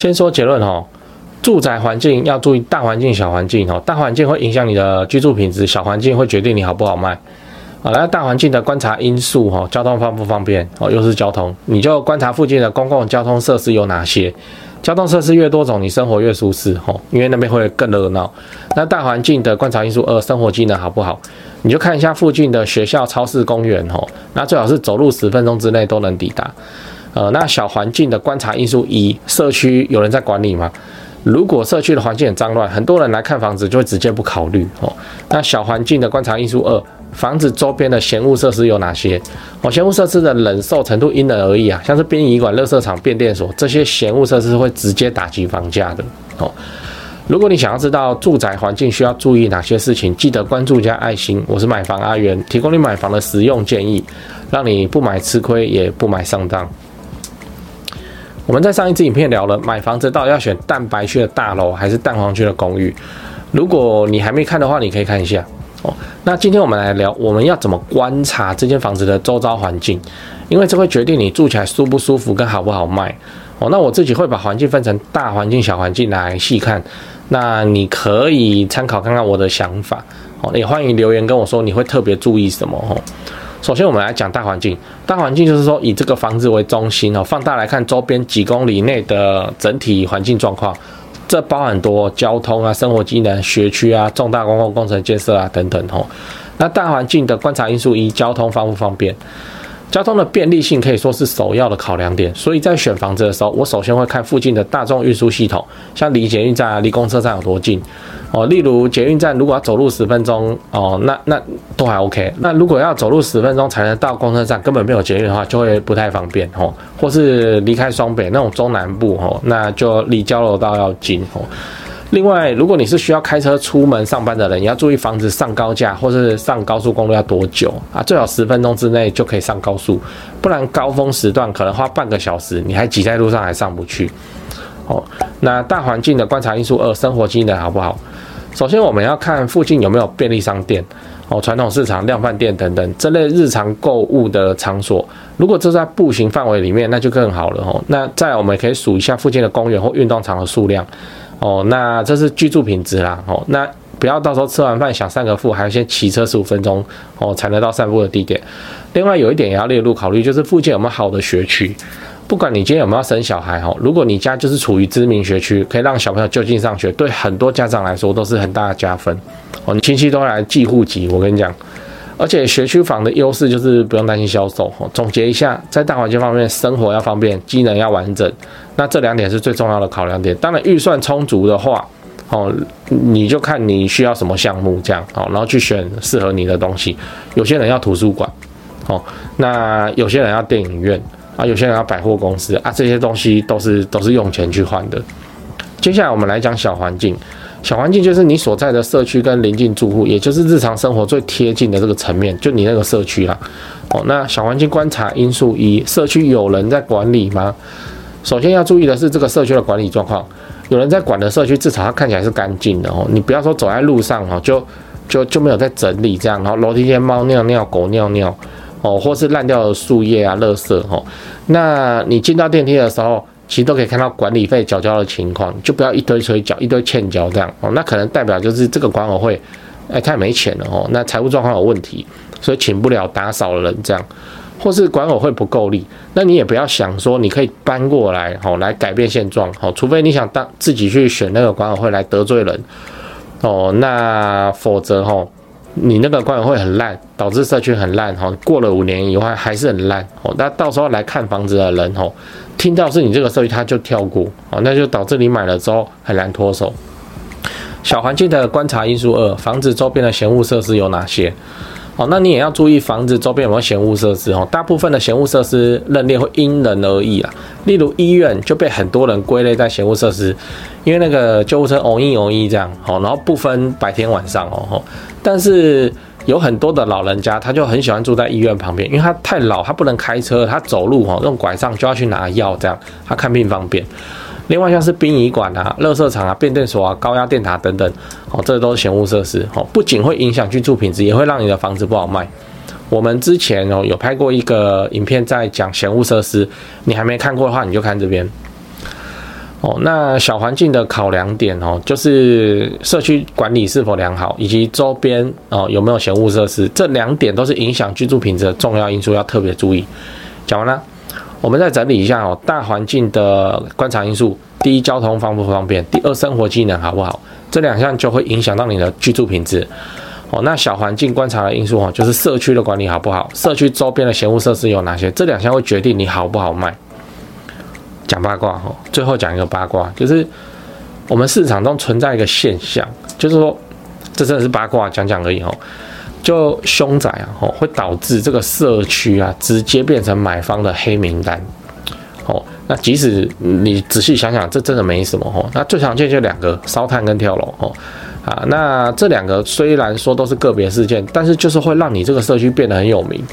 先说结论哦，住宅环境要注意大环境、小环境哦。大环境会影响你的居住品质，小环境会决定你好不好卖。啊，那大环境的观察因素哈，交通方不方便哦？又是交通，你就观察附近的公共交通设施有哪些。交通设施越多种，你生活越舒适哦，因为那边会更热闹。那大环境的观察因素二，生活机能好不好？你就看一下附近的学校、超市、公园哦，那最好是走路十分钟之内都能抵达。呃，那小环境的观察因素一，社区有人在管理吗？如果社区的环境很脏乱，很多人来看房子就会直接不考虑哦。那小环境的观察因素二，房子周边的嫌物设施有哪些？哦，嫌物设施的忍受程度因人而异啊，像是殡仪馆、垃圾场、变电所这些嫌物设施会直接打击房价的哦。如果你想要知道住宅环境需要注意哪些事情，记得关注加爱心。我是买房阿元，提供你买房的实用建议，让你不买吃亏，也不买上当。我们在上一支影片聊了买房子到底要选蛋白区的大楼还是蛋黄区的公寓。如果你还没看的话，你可以看一下哦。那今天我们来聊，我们要怎么观察这间房子的周遭环境，因为这会决定你住起来舒不舒服跟好不好卖哦。那我自己会把环境分成大环境、小环境来细看。那你可以参考看看我的想法哦，也欢迎留言跟我说你会特别注意什么哦。首先我们来讲大环境，大环境就是说以这个房子为中心哦，放大来看周边几公里内的整体环境状况，这包含很多交通啊、生活机能、学区啊、重大公共工程建设啊等等哦。那大环境的观察因素一，交通方不方便？交通的便利性可以说是首要的考量点，所以在选房子的时候，我首先会看附近的大众运输系统，像离捷运站啊、离公车站有多近哦。例如捷运站如果要走路十分钟哦，那那都还 OK。那如果要走路十分钟才能到公车站，根本没有捷运的话，就会不太方便哦。或是离开双北那种中南部哦，那就离交流道要近哦。另外，如果你是需要开车出门上班的人，你要注意防止上高架或是上高速公路要多久啊？最好十分钟之内就可以上高速，不然高峰时段可能花半个小时，你还挤在路上还上不去。哦，那大环境的观察因素二，生活机能好不好？首先我们要看附近有没有便利商店、哦传统市场、量贩店等等这类日常购物的场所。如果这在步行范围里面，那就更好了哦。那再我们可以数一下附近的公园或运动场的数量。哦，那这是居住品质啦。哦，那不要到时候吃完饭想散个步，还要先骑车十五分钟哦，才能到散步的地点。另外有一点也要列入考虑，就是附近有没有好的学区。不管你今天有没有生小孩哦，如果你家就是处于知名学区，可以让小朋友就近上学，对很多家长来说都是很大的加分。哦，你亲戚都来寄户籍，我跟你讲。而且学区房的优势就是不用担心销售。总结一下，在大环境方面，生活要方便，机能要完整，那这两点是最重要的考量点。当然，预算充足的话，哦，你就看你需要什么项目这样，哦，然后去选适合你的东西。有些人要图书馆，哦，那有些人要电影院啊，有些人要百货公司啊，这些东西都是都是用钱去换的。接下来我们来讲小环境。小环境就是你所在的社区跟邻近住户，也就是日常生活最贴近的这个层面，就你那个社区啦。哦，那小环境观察因素一，社区有人在管理吗？首先要注意的是这个社区的管理状况，有人在管的社区，至少它看起来是干净的哦。你不要说走在路上哦，就就就没有在整理这样，然后楼梯间猫尿尿、狗尿尿哦，或是烂掉的树叶啊、垃圾哦。那你进到电梯的时候。其实都可以看到管理费缴交的情况，就不要一堆催缴，一堆欠缴这样哦。那可能代表就是这个管委会，哎，太没钱了哦。那财务状况有问题，所以请不了打扫的人这样，或是管委会不够力，那你也不要想说你可以搬过来哦，来改变现状哦。除非你想当自己去选那个管委会来得罪人哦，那否则哦，你那个管委会很烂，导致社区很烂哈。过了五年以后还是很烂哦。那到时候来看房子的人哦。听到是你这个社区，他就跳过啊，那就导致你买了之后很难脱手。小环境的观察因素二，房子周边的嫌恶设施有哪些？哦，那你也要注意房子周边有没有嫌恶设施哦。大部分的嫌恶设施认列会因人而异啊。例如医院就被很多人归类在嫌恶设施，因为那个救护车嗡一嗡一这样哦，然后不分白天晚上哦，但是。有很多的老人家，他就很喜欢住在医院旁边，因为他太老，他不能开车，他走路哈，用拐杖就要去拿药，这样他看病方便。另外像是殡仪馆啊、垃圾场啊、变电所啊、高压电塔等等，哦，这都是嫌物设施，哦，不仅会影响居住品质，也会让你的房子不好卖。我们之前哦有拍过一个影片在讲嫌物设施，你还没看过的话，你就看这边。哦，那小环境的考量点哦，就是社区管理是否良好，以及周边哦有没有闲物设施，这两点都是影响居住品质的重要因素，要特别注意。讲完了，我们再整理一下哦，大环境的观察因素：第一，交通方不方便；第二，生活机能好不好？这两项就会影响到你的居住品质。哦，那小环境观察的因素哦，就是社区的管理好不好，社区周边的闲物设施有哪些？这两项会决定你好不好卖。讲八卦哈，最后讲一个八卦，就是我们市场中存在一个现象，就是说，这真的是八卦，讲讲而已哦。就凶宅啊，哦，会导致这个社区啊，直接变成买方的黑名单。哦，那即使你仔细想想，这真的没什么哦。那最常见就两个，烧炭跟跳楼哦。啊，那这两个虽然说都是个别事件，但是就是会让你这个社区变得很有名。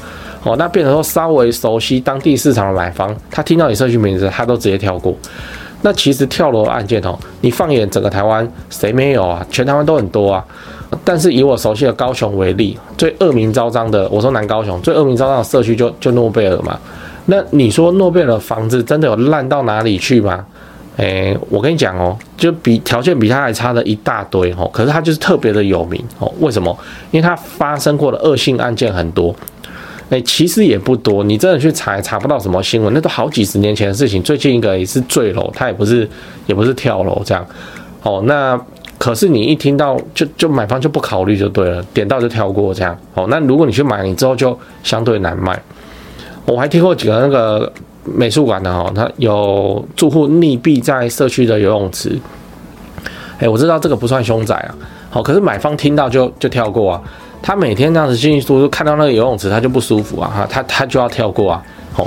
哦，那变成说稍微熟悉当地市场的买方，他听到你社区名字，他都直接跳过。那其实跳楼案件哦，你放眼整个台湾，谁没有啊？全台湾都很多啊。但是以我熟悉的高雄为例，最恶名昭彰的，我说南高雄最恶名昭彰的社区就就诺贝尔嘛。那你说诺贝尔的房子真的有烂到哪里去吗？哎、欸，我跟你讲哦，就比条件比他还差的一大堆哦。可是他就是特别的有名哦。为什么？因为他发生过的恶性案件很多。哎，其实也不多，你真的去查也查不到什么新闻，那都好几十年前的事情。最近一个也是坠楼，他也不是，也不是跳楼这样。哦，那可是你一听到就就买方就不考虑就对了，点到就跳过这样。哦，那如果你去买，你之后就相对难卖。我还听过几个那个美术馆的哈，他有住户溺毙在社区的游泳池。哎，我知道这个不算凶宅啊，好，可是买方听到就就跳过啊。他每天这样子进进出出，看到那个游泳池，他就不舒服啊，哈，他他就要跳过啊，哦，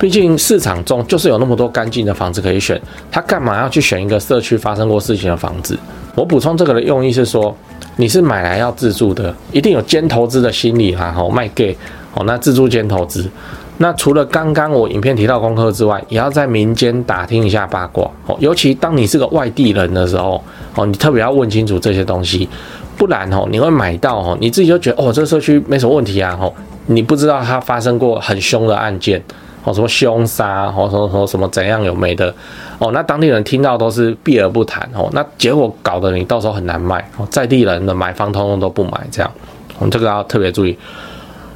毕竟市场中就是有那么多干净的房子可以选，他干嘛要去选一个社区发生过事情的房子？我补充这个的用意是说，你是买来要自住的，一定有兼投资的心理哈，好卖给，哦，那自住兼投资，那除了刚刚我影片提到功课之外，也要在民间打听一下八卦，哦，尤其当你是个外地人的时候，哦，你特别要问清楚这些东西。不然哦，你会买到哦，你自己就觉得哦，这个社区没什么问题啊，吼，你不知道它发生过很凶的案件，哦，什么凶杀，哦，什么什么什么怎样有没的，哦，那当地人听到都是避而不谈，哦，那结果搞得你到时候很难卖，哦，在地人的买方通通都不买，这样，我们这个要特别注意。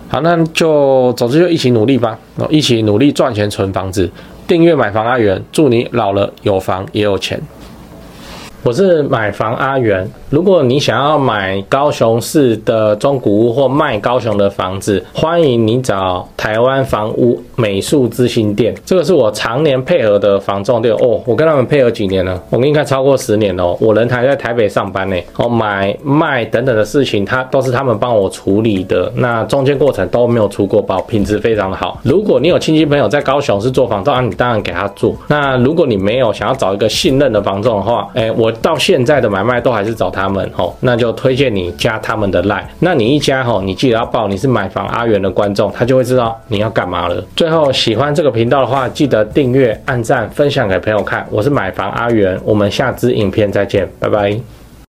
好，那就总之就一起努力吧，哦，一起努力赚钱存房子，订阅买房阿元，祝你老了有房也有钱。我是买房阿元。如果你想要买高雄市的中古屋或卖高雄的房子，欢迎你找台湾房屋美术之星店。这个是我常年配合的房仲店哦。我跟他们配合几年了？我应该超过十年了。我人还在台北上班呢。哦，买卖等等的事情，他都是他们帮我处理的。那中间过程都没有出过包，品质非常的好。如果你有亲戚朋友在高雄是做房仲，你当然给他做。那如果你没有想要找一个信任的房仲的话，哎，我。到现在的买卖都还是找他们吼，那就推荐你加他们的赖。那你一加吼，你记得要报你是买房阿元的观众，他就会知道你要干嘛了。最后喜欢这个频道的话，记得订阅、按赞、分享给朋友看。我是买房阿元，我们下支影片再见，拜拜。